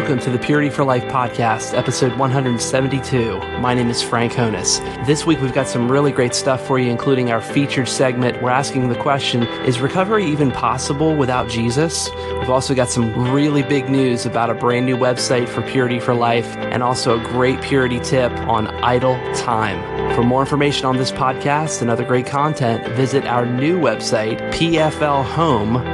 welcome to the Purity for Life podcast, episode 172. My name is Frank Honus. This week we've got some really great stuff for you, including our featured segment. We're asking the question Is recovery even possible without Jesus? We've also got some really big news about a brand new website for Purity for Life and also a great purity tip on idle time. For more information on this podcast and other great content, visit our new website, pflhome.com.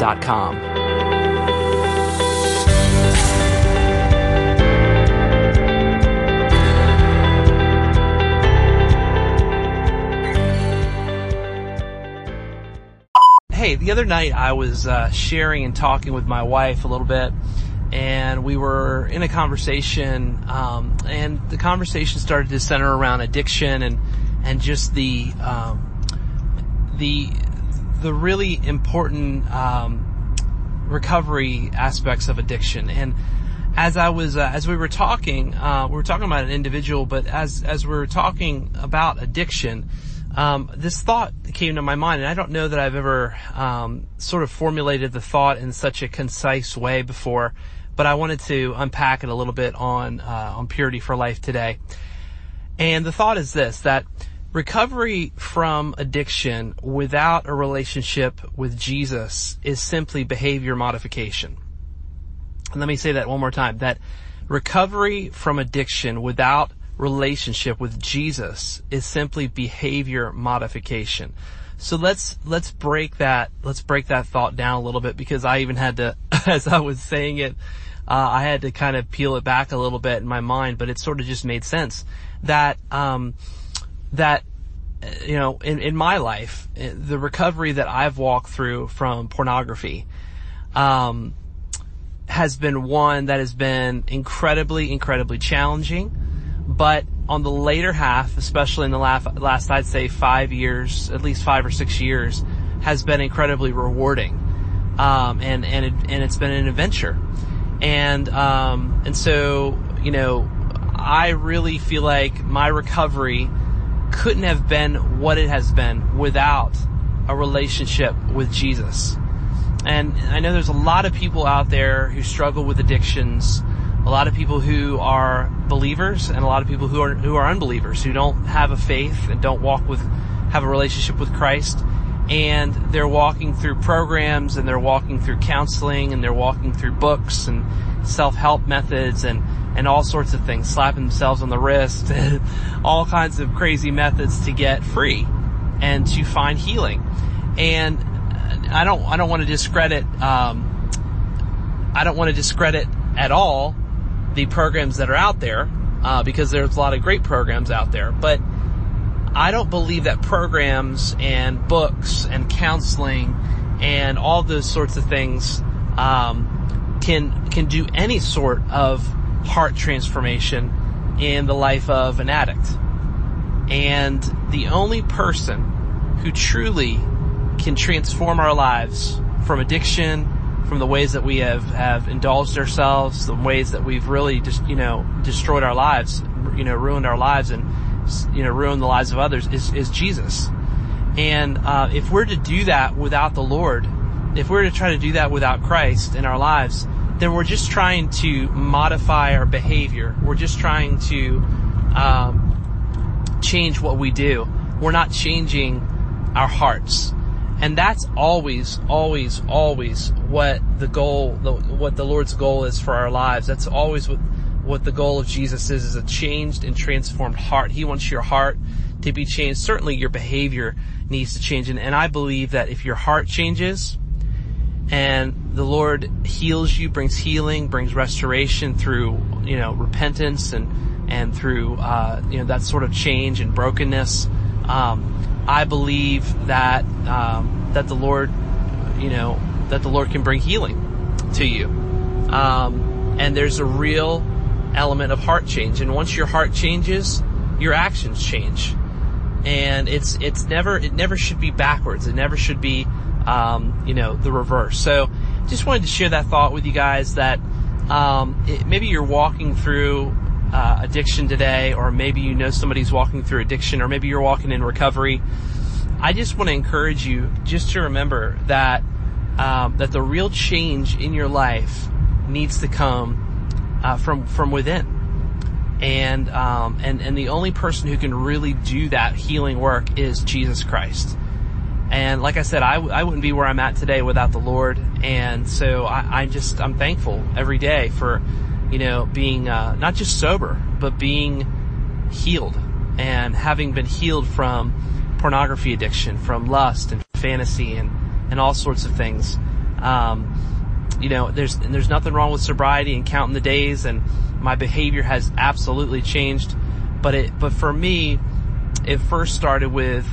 Hey, the other night I was uh, sharing and talking with my wife a little bit, and we were in a conversation, um, and the conversation started to center around addiction and and just the um, the the really important um, recovery aspects of addiction. And as I was uh, as we were talking, uh, we were talking about an individual, but as as we were talking about addiction um, this thought came to my mind, and I don't know that I've ever um, sort of formulated the thought in such a concise way before, but I wanted to unpack it a little bit on uh, on purity for life today. And the thought is this: that recovery from addiction without a relationship with Jesus is simply behavior modification. And let me say that one more time: that recovery from addiction without relationship with Jesus is simply behavior modification. So let's, let's break that, let's break that thought down a little bit because I even had to, as I was saying it, uh, I had to kind of peel it back a little bit in my mind, but it sort of just made sense that, um, that, you know, in, in my life, the recovery that I've walked through from pornography, um, has been one that has been incredibly, incredibly challenging but on the later half, especially in the last, last I'd say five years, at least five or six years, has been incredibly rewarding. Um, and, and, it, and it's been an adventure. And, um, and so, you know, I really feel like my recovery couldn't have been what it has been without a relationship with Jesus. And I know there's a lot of people out there who struggle with addictions a lot of people who are believers and a lot of people who are who are unbelievers who don't have a faith and don't walk with have a relationship with Christ. And they're walking through programs and they're walking through counseling and they're walking through books and self-help methods and and all sorts of things slapping themselves on the wrist all kinds of crazy methods to get free and to find healing. And I don't I don't want to discredit um, I don't want to discredit at all the programs that are out there, uh, because there's a lot of great programs out there. But I don't believe that programs and books and counseling and all those sorts of things um, can can do any sort of heart transformation in the life of an addict. And the only person who truly can transform our lives from addiction from the ways that we have, have indulged ourselves, the ways that we've really just, you know, destroyed our lives, you know, ruined our lives and, you know, ruined the lives of others is, is Jesus. And, uh, if we're to do that without the Lord, if we're to try to do that without Christ in our lives, then we're just trying to modify our behavior. We're just trying to, um, change what we do. We're not changing our hearts. And that's always, always, always what the goal, what the Lord's goal is for our lives. That's always what, what the goal of Jesus is, is a changed and transformed heart. He wants your heart to be changed. Certainly your behavior needs to change. And, and I believe that if your heart changes and the Lord heals you, brings healing, brings restoration through, you know, repentance and, and through, uh, you know, that sort of change and brokenness, um, I believe that um, that the Lord, you know, that the Lord can bring healing to you. Um, and there's a real element of heart change. And once your heart changes, your actions change. And it's it's never it never should be backwards. It never should be um, you know the reverse. So just wanted to share that thought with you guys that um, it, maybe you're walking through uh, addiction today, or maybe you know somebody's walking through addiction, or maybe you're walking in recovery, I just want to encourage you just to remember that um, that the real change in your life needs to come uh, from from within. And um, and and the only person who can really do that healing work is Jesus Christ. And like I said, I, I wouldn't be where I'm at today without the Lord. And so I, I just, I'm thankful every day for, you know, being, uh, not just sober, but being healed and having been healed from pornography addiction, from lust and fantasy and, and all sorts of things. Um, you know, there's, there's nothing wrong with sobriety and counting the days and my behavior has absolutely changed. But it, but for me, it first started with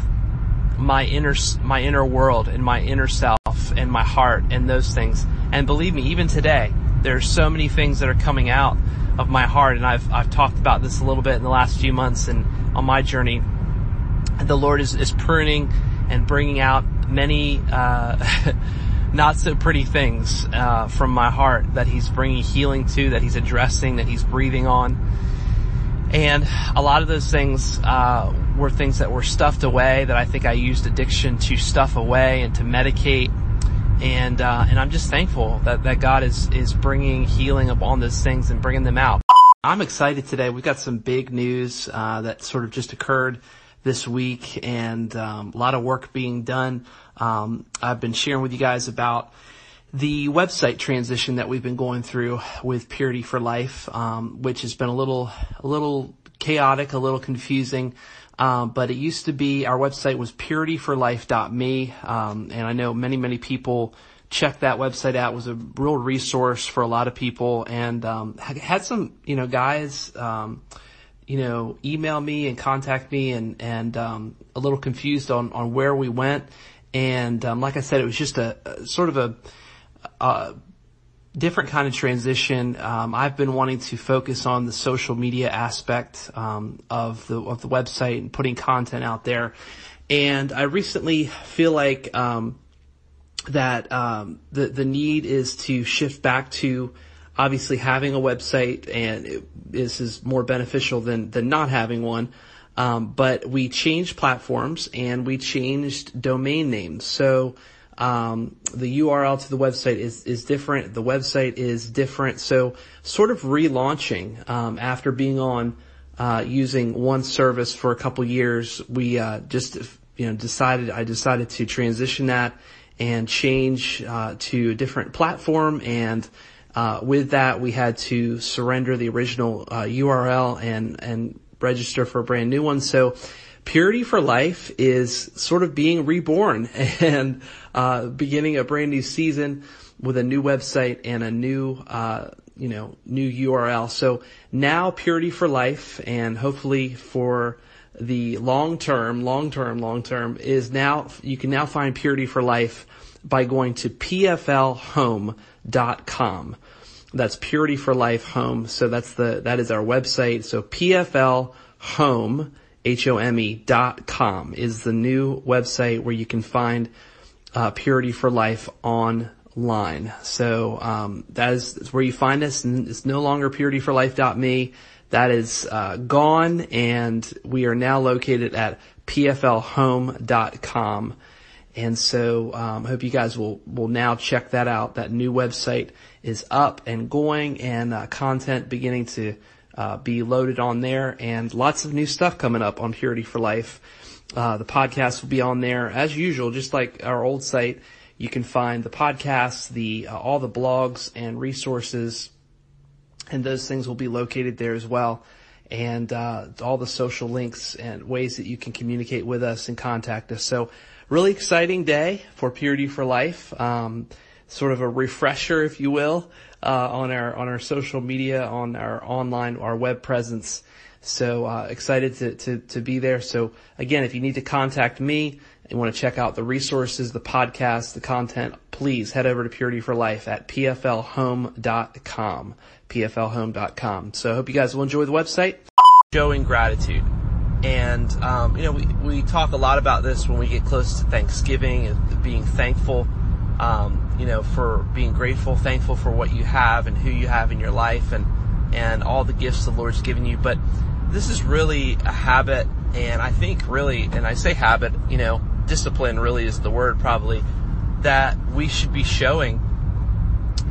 my inner my inner world and my inner self and my heart and those things. And believe me, even today, there are so many things that are coming out of my heart, and I've I've talked about this a little bit in the last few months and on my journey. The Lord is is pruning and bringing out many. Uh, not so pretty things uh, from my heart that he's bringing healing to, that he's addressing, that he's breathing on. And a lot of those things uh, were things that were stuffed away that I think I used addiction to stuff away and to medicate. And uh, and I'm just thankful that, that God is is bringing healing upon those things and bringing them out. I'm excited today. We've got some big news uh, that sort of just occurred this week, and um, a lot of work being done. Um, I've been sharing with you guys about the website transition that we've been going through with Purity for Life, um, which has been a little, a little chaotic, a little confusing. Um, but it used to be our website was purityforlife.me, um, and I know many, many people checked that website out. It was a real resource for a lot of people, and um, had some, you know, guys, um, you know, email me and contact me, and and um, a little confused on on where we went. And um, like I said, it was just a, a sort of a uh, different kind of transition. Um, I've been wanting to focus on the social media aspect um, of the of the website and putting content out there. And I recently feel like um, that um, the the need is to shift back to obviously having a website, and it, this is more beneficial than than not having one. Um, but we changed platforms and we changed domain names. So um, the URL to the website is, is different. The website is different. So sort of relaunching, um, after being on, uh, using one service for a couple years, we, uh, just, you know, decided, I decided to transition that and change, uh, to a different platform. And, uh, with that, we had to surrender the original, URL uh, and, and register for a brand new one. So, Purity for Life is sort of being reborn and uh, beginning a brand new season with a new website and a new, uh, you know, new URL. So now Purity for Life and hopefully for the long term, long term, long term is now, you can now find Purity for Life by going to pflhome.com. That's Purity for Life Home. So that's the, that is our website. So PFL Home H-O-M-E dot com is the new website where you can find uh, Purity for Life online. So um, that is where you find us, it's no longer purityforlife.me. That is uh, gone, and we are now located at pflhome.com. And so um, I hope you guys will will now check that out. That new website is up and going, and uh, content beginning to uh, be loaded on there and lots of new stuff coming up on Purity for Life. Uh, the podcast will be on there as usual, just like our old site. You can find the podcasts, the, uh, all the blogs and resources and those things will be located there as well. And, uh, all the social links and ways that you can communicate with us and contact us. So really exciting day for Purity for Life. Um, sort of a refresher, if you will, uh, on our on our social media, on our online, our web presence. So uh, excited to, to to be there. So again, if you need to contact me and want to check out the resources, the podcast, the content, please head over to Purity for Life at pflhome.com. pflhome.com. So I hope you guys will enjoy the website. Showing gratitude. And, um, you know, we, we talk a lot about this when we get close to Thanksgiving and being thankful um, you know, for being grateful, thankful for what you have and who you have in your life and, and all the gifts the Lord's given you. But this is really a habit. And I think really, and I say habit, you know, discipline really is the word probably that we should be showing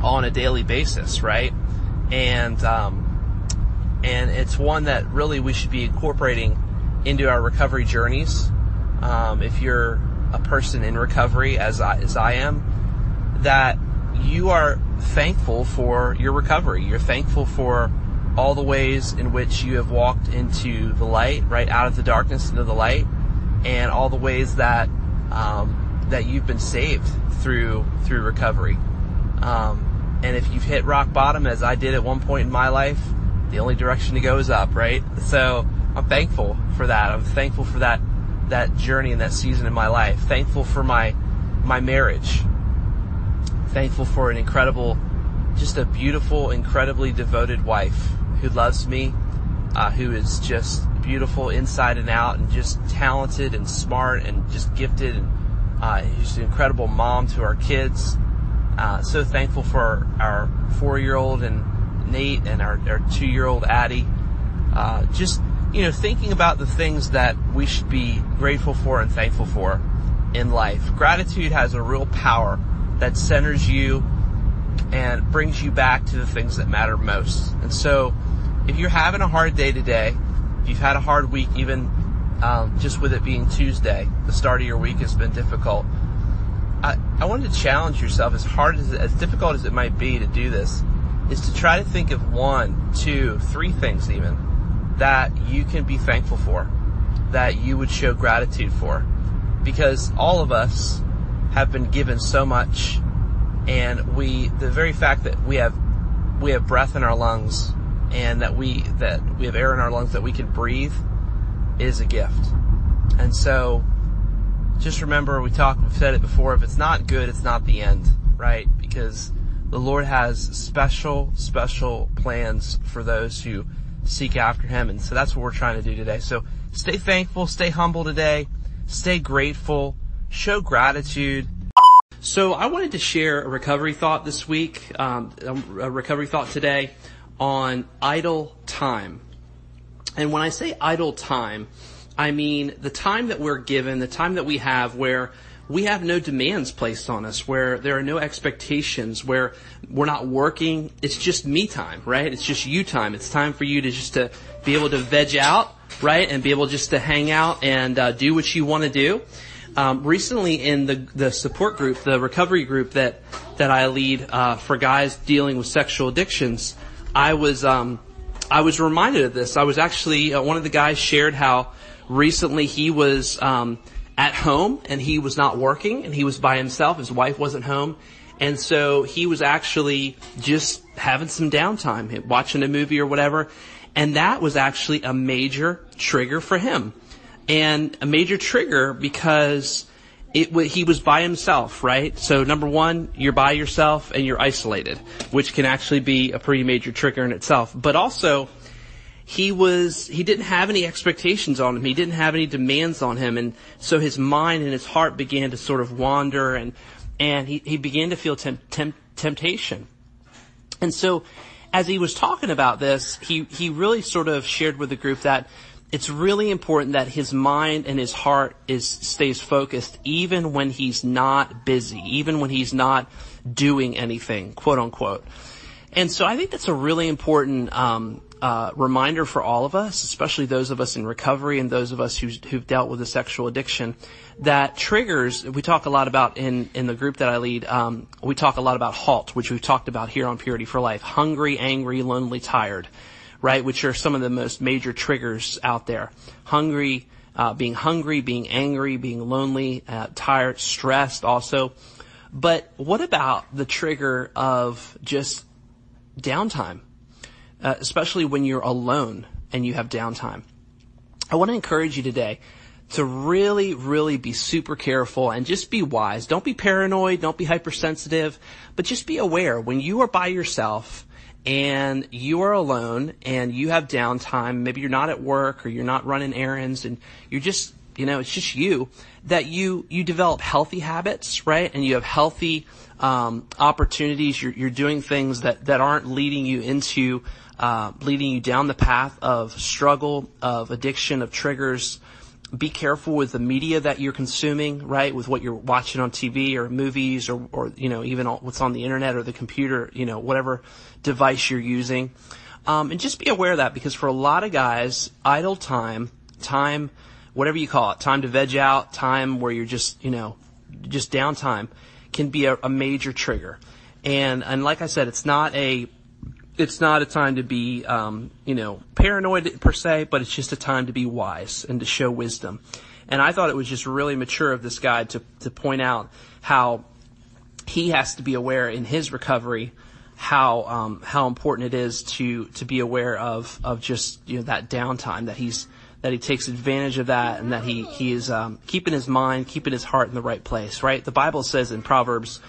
on a daily basis, right? and um, and it's one that really we should be incorporating into our recovery journeys. Um, if you're a person in recovery, as I, as I am, that you are thankful for your recovery. You're thankful for all the ways in which you have walked into the light, right out of the darkness into the light, and all the ways that um, that you've been saved through through recovery. Um, and if you've hit rock bottom, as I did at one point in my life, the only direction to go is up, right? So I'm thankful for that. I'm thankful for that that journey and that season in my life. Thankful for my my marriage. Thankful for an incredible, just a beautiful, incredibly devoted wife who loves me, uh, who is just beautiful inside and out, and just talented and smart and just gifted, and uh, an incredible mom to our kids. Uh, so thankful for our four-year-old and Nate and our, our two-year-old Addie. Uh, just you know, thinking about the things that we should be grateful for and thankful for in life. Gratitude has a real power that centers you and brings you back to the things that matter most. And so, if you're having a hard day today, if you've had a hard week, even um, just with it being Tuesday, the start of your week has been difficult. I, I wanted to challenge yourself, as hard as as difficult as it might be to do this, is to try to think of one, two, three things even that you can be thankful for, that you would show gratitude for. Because all of us have been given so much and we, the very fact that we have, we have breath in our lungs and that we, that we have air in our lungs that we can breathe is a gift. And so just remember we talked, we've said it before, if it's not good, it's not the end, right? Because the Lord has special, special plans for those who seek after Him. And so that's what we're trying to do today. So stay thankful, stay humble today, stay grateful, show gratitude. So I wanted to share a recovery thought this week, um, a recovery thought today on idle time. And when I say idle time, I mean the time that we're given, the time that we have where we have no demands placed on us, where there are no expectations, where we're not working. It's just me time, right? It's just you time. It's time for you to just to be able to veg out, right? And be able just to hang out and uh, do what you want to do. Um, recently in the, the support group, the recovery group that, that I lead, uh, for guys dealing with sexual addictions, I was, um, I was reminded of this. I was actually, uh, one of the guys shared how recently he was, um, at home and he was not working and he was by himself. His wife wasn't home. And so he was actually just having some downtime, watching a movie or whatever. And that was actually a major trigger for him. And a major trigger because it, he was by himself, right? So number one, you're by yourself and you're isolated, which can actually be a pretty major trigger in itself. But also, he was he didn't have any expectations on him. He didn't have any demands on him, and so his mind and his heart began to sort of wander, and and he, he began to feel temp, temp, temptation. And so, as he was talking about this, he he really sort of shared with the group that it's really important that his mind and his heart is stays focused even when he's not busy, even when he's not doing anything, quote unquote. And so I think that's a really important um, uh, reminder for all of us, especially those of us in recovery and those of us who've dealt with a sexual addiction, that triggers, we talk a lot about in, in the group that I lead, um, we talk a lot about HALT, which we've talked about here on Purity for Life. Hungry, angry, lonely, tired, right? Which are some of the most major triggers out there. Hungry, uh, being hungry, being angry, being lonely, uh, tired, stressed also. But what about the trigger of just downtime? uh, especially when you're alone and you have downtime. I want to encourage you today to really, really be super careful and just be wise. Don't be paranoid. Don't be hypersensitive, but just be aware when you are by yourself and you are alone and you have downtime. Maybe you're not at work or you're not running errands and you're just, you know, it's just you that you, you develop healthy habits, right? And you have healthy, um, opportunities. You're, you're doing things that, that aren't leading you into uh, leading you down the path of struggle, of addiction, of triggers, be careful with the media that you're consuming, right? With what you're watching on TV or movies or, or you know, even what's on the internet or the computer, you know, whatever device you're using. Um, and just be aware of that because for a lot of guys, idle time, time, whatever you call it, time to veg out, time where you're just, you know, just downtime can be a, a major trigger. And, and like I said, it's not a it's not a time to be, um, you know, paranoid per se, but it's just a time to be wise and to show wisdom. And I thought it was just really mature of this guy to, to point out how he has to be aware in his recovery how um, how important it is to to be aware of of just you know that downtime that he's that he takes advantage of that and that he he is um, keeping his mind keeping his heart in the right place right the bible says in proverbs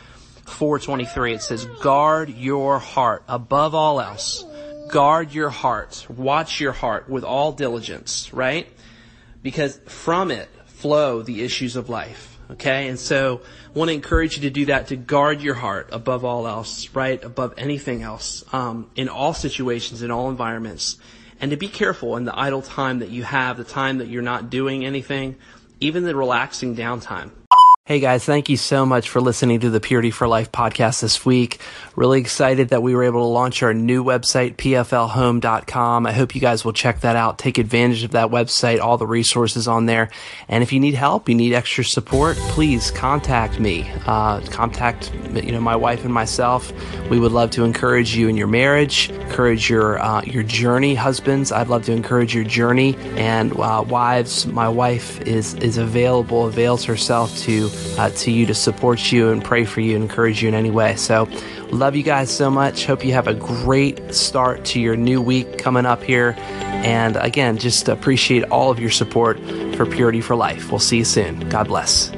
423, it says, guard your heart above all else. Guard your heart. Watch your heart with all diligence, right? Because from it flow the issues of life. Okay. And so I want to encourage you to do that, to guard your heart above all else, right? Above anything else, um, in all situations, in all environments. And to be careful in the idle time that you have, the time that you're not doing anything, even the relaxing downtime. Hey guys, thank you so much for listening to the Purity for Life podcast this week. Really excited that we were able to launch our new website, pflhome.com. I hope you guys will check that out. Take advantage of that website, all the resources on there. And if you need help, you need extra support, please contact me. Uh, contact, you know, my wife and myself. We would love to encourage you in your marriage, encourage your, uh, your journey. Husbands, I'd love to encourage your journey. And uh, wives, my wife is, is available, avails herself to uh, to you to support you and pray for you and encourage you in any way. So, love you guys so much. Hope you have a great start to your new week coming up here. And again, just appreciate all of your support for Purity for Life. We'll see you soon. God bless.